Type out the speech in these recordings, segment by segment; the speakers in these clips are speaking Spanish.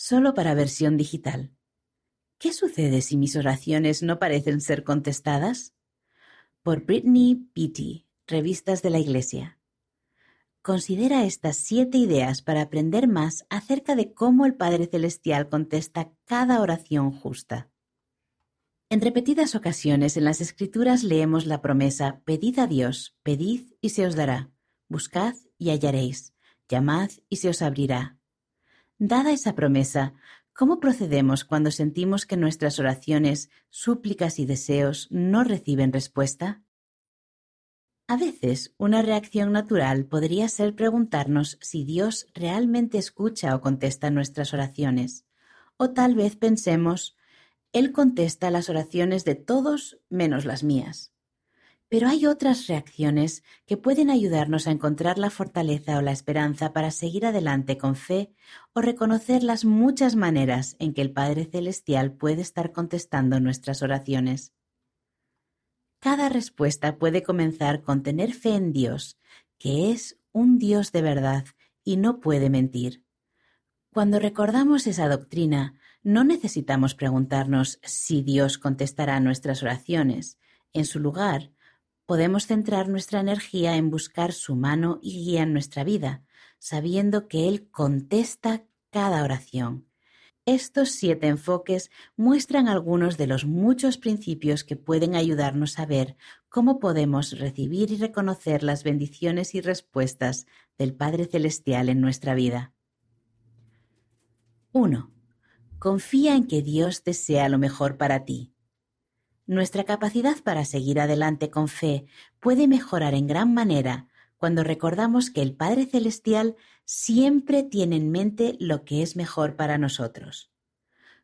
solo para versión digital. ¿Qué sucede si mis oraciones no parecen ser contestadas? Por Brittany Beatty, Revistas de la Iglesia. Considera estas siete ideas para aprender más acerca de cómo el Padre Celestial contesta cada oración justa. En repetidas ocasiones en las Escrituras leemos la promesa Pedid a Dios, pedid y se os dará, buscad y hallaréis, llamad y se os abrirá. Dada esa promesa, ¿cómo procedemos cuando sentimos que nuestras oraciones, súplicas y deseos no reciben respuesta? A veces, una reacción natural podría ser preguntarnos si Dios realmente escucha o contesta nuestras oraciones. O tal vez pensemos, Él contesta las oraciones de todos menos las mías. Pero hay otras reacciones que pueden ayudarnos a encontrar la fortaleza o la esperanza para seguir adelante con fe o reconocer las muchas maneras en que el Padre Celestial puede estar contestando nuestras oraciones. Cada respuesta puede comenzar con tener fe en Dios, que es un Dios de verdad y no puede mentir. Cuando recordamos esa doctrina, no necesitamos preguntarnos si Dios contestará nuestras oraciones. En su lugar, podemos centrar nuestra energía en buscar su mano y guía en nuestra vida, sabiendo que Él contesta cada oración. Estos siete enfoques muestran algunos de los muchos principios que pueden ayudarnos a ver cómo podemos recibir y reconocer las bendiciones y respuestas del Padre Celestial en nuestra vida. 1. Confía en que Dios desea lo mejor para ti. Nuestra capacidad para seguir adelante con fe puede mejorar en gran manera cuando recordamos que el Padre Celestial siempre tiene en mente lo que es mejor para nosotros.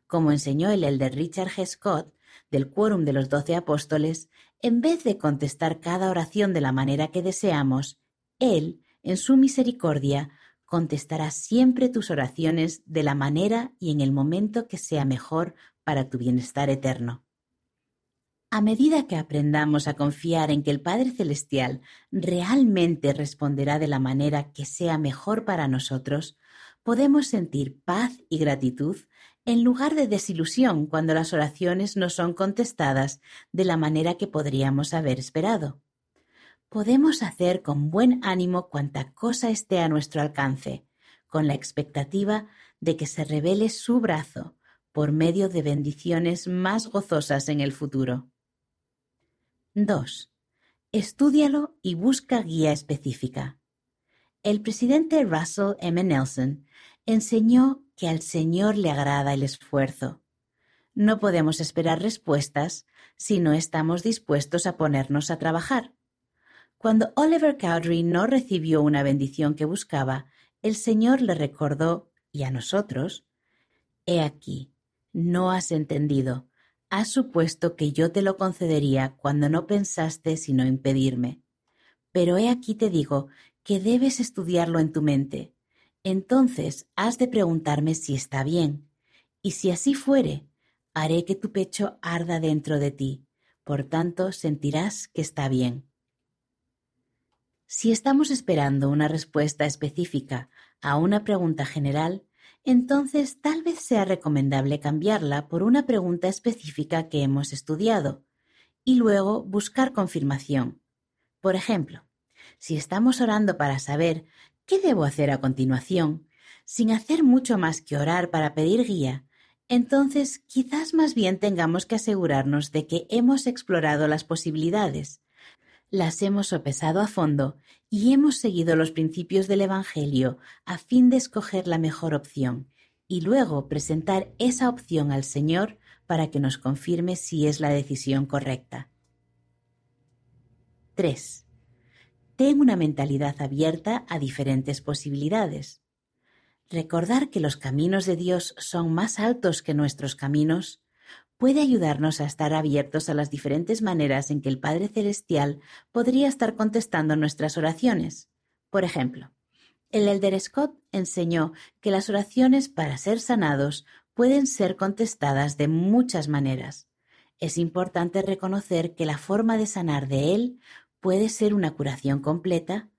Como enseñó el elder Richard G. Scott del Quórum de los Doce Apóstoles, en vez de contestar cada oración de la manera que deseamos, Él, en su misericordia, contestará siempre tus oraciones de la manera y en el momento que sea mejor para tu bienestar eterno. A medida que aprendamos a confiar en que el Padre Celestial realmente responderá de la manera que sea mejor para nosotros, podemos sentir paz y gratitud en lugar de desilusión cuando las oraciones no son contestadas de la manera que podríamos haber esperado. Podemos hacer con buen ánimo cuanta cosa esté a nuestro alcance, con la expectativa de que se revele su brazo por medio de bendiciones más gozosas en el futuro. 2. Estúdialo y busca guía específica. El presidente Russell M. Nelson enseñó que al Señor le agrada el esfuerzo. No podemos esperar respuestas si no estamos dispuestos a ponernos a trabajar. Cuando Oliver Cowdery no recibió una bendición que buscaba, el Señor le recordó, y a nosotros, He aquí, no has entendido, Has supuesto que yo te lo concedería cuando no pensaste sino impedirme. Pero he aquí te digo que debes estudiarlo en tu mente. Entonces has de preguntarme si está bien. Y si así fuere, haré que tu pecho arda dentro de ti. Por tanto, sentirás que está bien. Si estamos esperando una respuesta específica a una pregunta general, entonces tal vez sea recomendable cambiarla por una pregunta específica que hemos estudiado y luego buscar confirmación. Por ejemplo, si estamos orando para saber qué debo hacer a continuación, sin hacer mucho más que orar para pedir guía, entonces quizás más bien tengamos que asegurarnos de que hemos explorado las posibilidades, las hemos sopesado a fondo y hemos seguido los principios del Evangelio a fin de escoger la mejor opción y luego presentar esa opción al Señor para que nos confirme si es la decisión correcta. 3. Ten una mentalidad abierta a diferentes posibilidades. Recordar que los caminos de Dios son más altos que nuestros caminos puede ayudarnos a estar abiertos a las diferentes maneras en que el Padre Celestial podría estar contestando nuestras oraciones. Por ejemplo, el Elder Scott enseñó que las oraciones para ser sanados pueden ser contestadas de muchas maneras. Es importante reconocer que la forma de sanar de él puede ser una curación completa,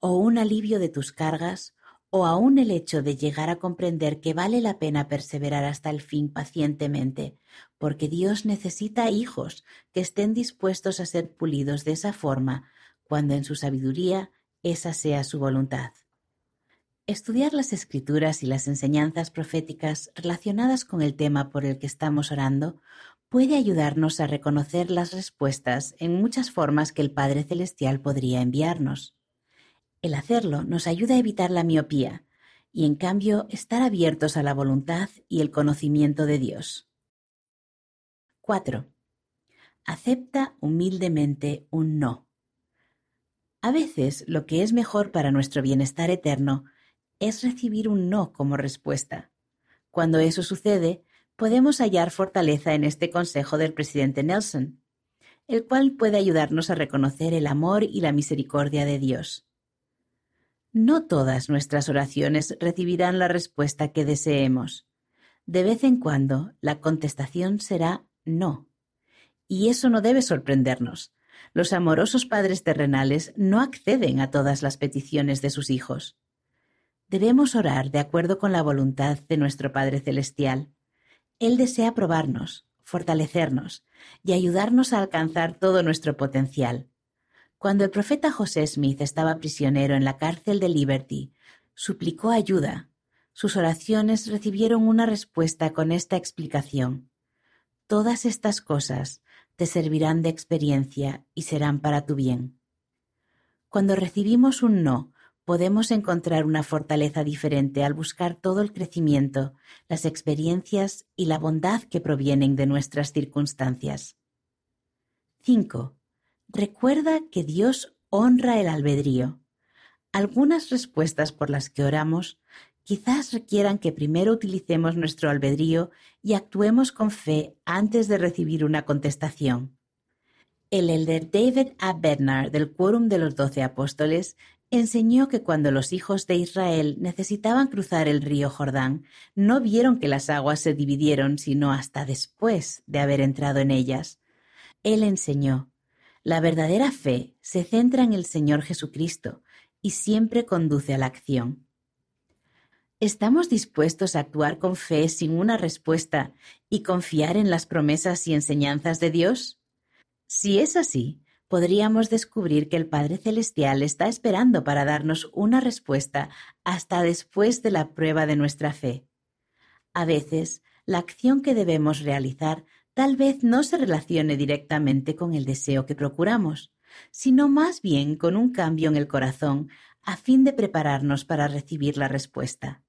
o un alivio de tus cargas, o aún el hecho de llegar a comprender que vale la pena perseverar hasta el fin pacientemente, porque Dios necesita hijos que estén dispuestos a ser pulidos de esa forma, cuando en su sabiduría esa sea su voluntad. Estudiar las escrituras y las enseñanzas proféticas relacionadas con el tema por el que estamos orando puede ayudarnos a reconocer las respuestas en muchas formas que el Padre Celestial podría enviarnos. El hacerlo nos ayuda a evitar la miopía y en cambio estar abiertos a la voluntad y el conocimiento de Dios. 4. Acepta humildemente un no. A veces lo que es mejor para nuestro bienestar eterno es recibir un no como respuesta. Cuando eso sucede, podemos hallar fortaleza en este consejo del presidente Nelson, el cual puede ayudarnos a reconocer el amor y la misericordia de Dios. No todas nuestras oraciones recibirán la respuesta que deseemos. De vez en cuando la contestación será no. Y eso no debe sorprendernos. Los amorosos padres terrenales no acceden a todas las peticiones de sus hijos. Debemos orar de acuerdo con la voluntad de nuestro Padre Celestial. Él desea probarnos, fortalecernos y ayudarnos a alcanzar todo nuestro potencial. Cuando el profeta José Smith estaba prisionero en la cárcel de Liberty, suplicó ayuda. Sus oraciones recibieron una respuesta con esta explicación. Todas estas cosas te servirán de experiencia y serán para tu bien. Cuando recibimos un no, podemos encontrar una fortaleza diferente al buscar todo el crecimiento, las experiencias y la bondad que provienen de nuestras circunstancias. 5. Recuerda que Dios honra el albedrío. Algunas respuestas por las que oramos quizás requieran que primero utilicemos nuestro albedrío y actuemos con fe antes de recibir una contestación. El elder David A. Bednar del Quórum de los Doce Apóstoles enseñó que cuando los hijos de Israel necesitaban cruzar el río Jordán, no vieron que las aguas se dividieron sino hasta después de haber entrado en ellas. Él enseñó, la verdadera fe se centra en el Señor Jesucristo y siempre conduce a la acción. ¿Estamos dispuestos a actuar con fe sin una respuesta y confiar en las promesas y enseñanzas de Dios? Si es así, podríamos descubrir que el Padre Celestial está esperando para darnos una respuesta hasta después de la prueba de nuestra fe. A veces, la acción que debemos realizar tal vez no se relacione directamente con el deseo que procuramos, sino más bien con un cambio en el corazón a fin de prepararnos para recibir la respuesta.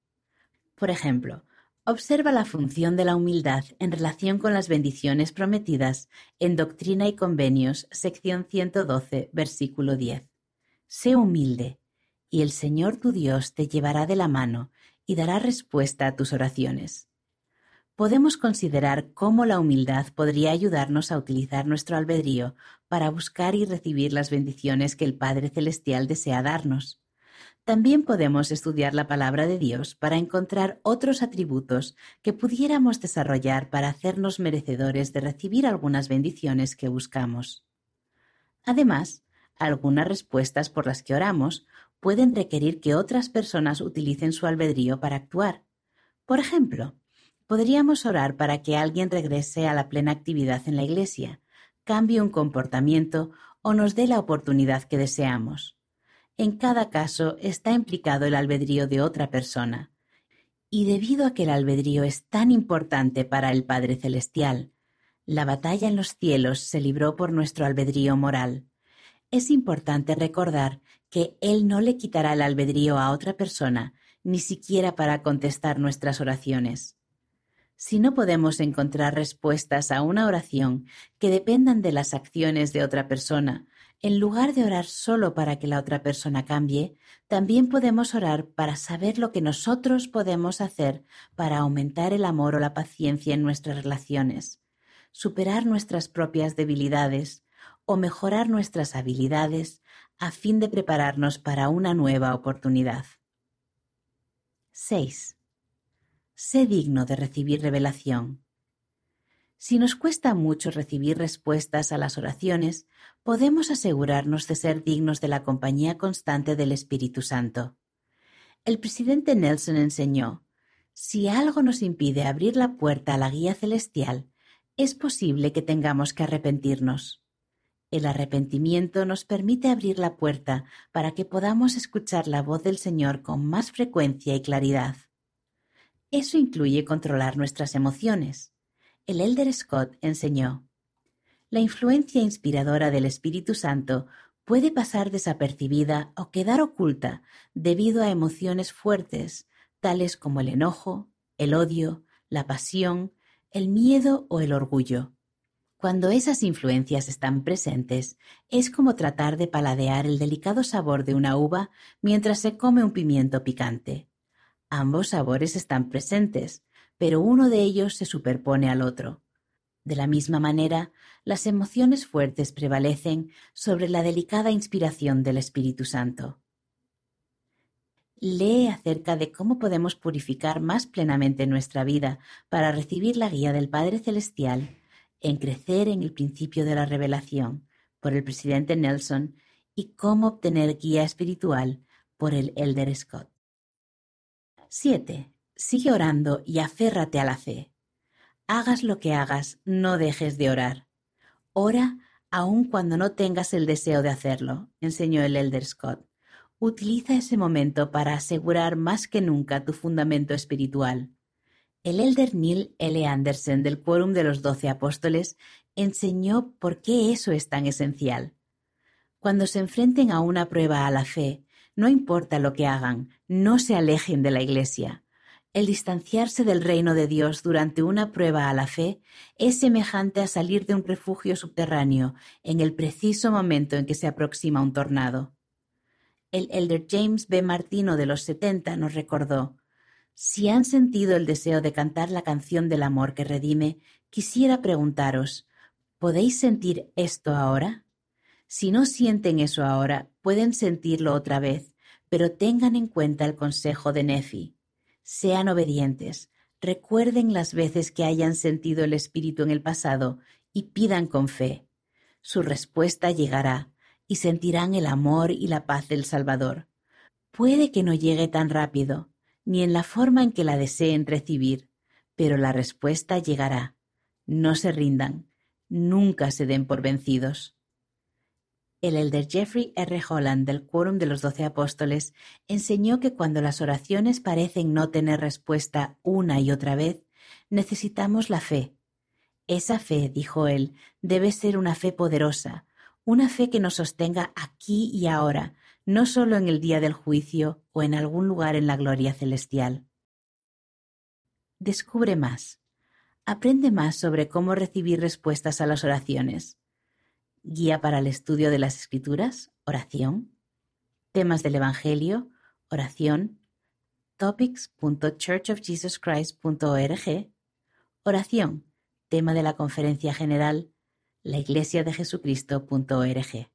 Por ejemplo, observa la función de la humildad en relación con las bendiciones prometidas en Doctrina y Convenios, sección 112, versículo 10. Sé humilde, y el Señor tu Dios te llevará de la mano y dará respuesta a tus oraciones podemos considerar cómo la humildad podría ayudarnos a utilizar nuestro albedrío para buscar y recibir las bendiciones que el Padre Celestial desea darnos. También podemos estudiar la palabra de Dios para encontrar otros atributos que pudiéramos desarrollar para hacernos merecedores de recibir algunas bendiciones que buscamos. Además, algunas respuestas por las que oramos pueden requerir que otras personas utilicen su albedrío para actuar. Por ejemplo, Podríamos orar para que alguien regrese a la plena actividad en la Iglesia, cambie un comportamiento o nos dé la oportunidad que deseamos. En cada caso está implicado el albedrío de otra persona. Y debido a que el albedrío es tan importante para el Padre Celestial, la batalla en los cielos se libró por nuestro albedrío moral. Es importante recordar que Él no le quitará el albedrío a otra persona, ni siquiera para contestar nuestras oraciones. Si no podemos encontrar respuestas a una oración que dependan de las acciones de otra persona, en lugar de orar solo para que la otra persona cambie, también podemos orar para saber lo que nosotros podemos hacer para aumentar el amor o la paciencia en nuestras relaciones, superar nuestras propias debilidades o mejorar nuestras habilidades a fin de prepararnos para una nueva oportunidad. 6 sé digno de recibir revelación. Si nos cuesta mucho recibir respuestas a las oraciones, podemos asegurarnos de ser dignos de la compañía constante del Espíritu Santo. El presidente Nelson enseñó, si algo nos impide abrir la puerta a la guía celestial, es posible que tengamos que arrepentirnos. El arrepentimiento nos permite abrir la puerta para que podamos escuchar la voz del Señor con más frecuencia y claridad. Eso incluye controlar nuestras emociones. El Elder Scott enseñó, la influencia inspiradora del Espíritu Santo puede pasar desapercibida o quedar oculta debido a emociones fuertes, tales como el enojo, el odio, la pasión, el miedo o el orgullo. Cuando esas influencias están presentes, es como tratar de paladear el delicado sabor de una uva mientras se come un pimiento picante. Ambos sabores están presentes, pero uno de ellos se superpone al otro. De la misma manera, las emociones fuertes prevalecen sobre la delicada inspiración del Espíritu Santo. Lee acerca de cómo podemos purificar más plenamente nuestra vida para recibir la guía del Padre Celestial en Crecer en el principio de la revelación por el presidente Nelson y cómo obtener guía espiritual por el Elder Scott. 7. Sigue orando y aférrate a la fe. Hagas lo que hagas, no dejes de orar. Ora aun cuando no tengas el deseo de hacerlo, enseñó el Elder Scott. Utiliza ese momento para asegurar más que nunca tu fundamento espiritual. El elder Neil L. Anderson del Quórum de los Doce Apóstoles enseñó por qué eso es tan esencial. Cuando se enfrenten a una prueba a la fe, no importa lo que hagan, no se alejen de la Iglesia. El distanciarse del reino de Dios durante una prueba a la fe es semejante a salir de un refugio subterráneo en el preciso momento en que se aproxima un tornado. El elder James B. Martino de los setenta nos recordó, si han sentido el deseo de cantar la canción del amor que redime, quisiera preguntaros, ¿podéis sentir esto ahora? Si no sienten eso ahora, pueden sentirlo otra vez, pero tengan en cuenta el consejo de Nefi. Sean obedientes, recuerden las veces que hayan sentido el Espíritu en el pasado y pidan con fe. Su respuesta llegará, y sentirán el amor y la paz del Salvador. Puede que no llegue tan rápido, ni en la forma en que la deseen recibir, pero la respuesta llegará. No se rindan, nunca se den por vencidos. El elder Jeffrey R. Holland del Quórum de los Doce Apóstoles enseñó que cuando las oraciones parecen no tener respuesta una y otra vez, necesitamos la fe. Esa fe, dijo él, debe ser una fe poderosa, una fe que nos sostenga aquí y ahora, no solo en el día del juicio o en algún lugar en la gloria celestial. Descubre más. Aprende más sobre cómo recibir respuestas a las oraciones. Guía para el estudio de las escrituras, oración. Temas del Evangelio, oración. topics.churchofjesuschrist.org. Oración. Tema de la conferencia general la iglesia de Jesucristo.org.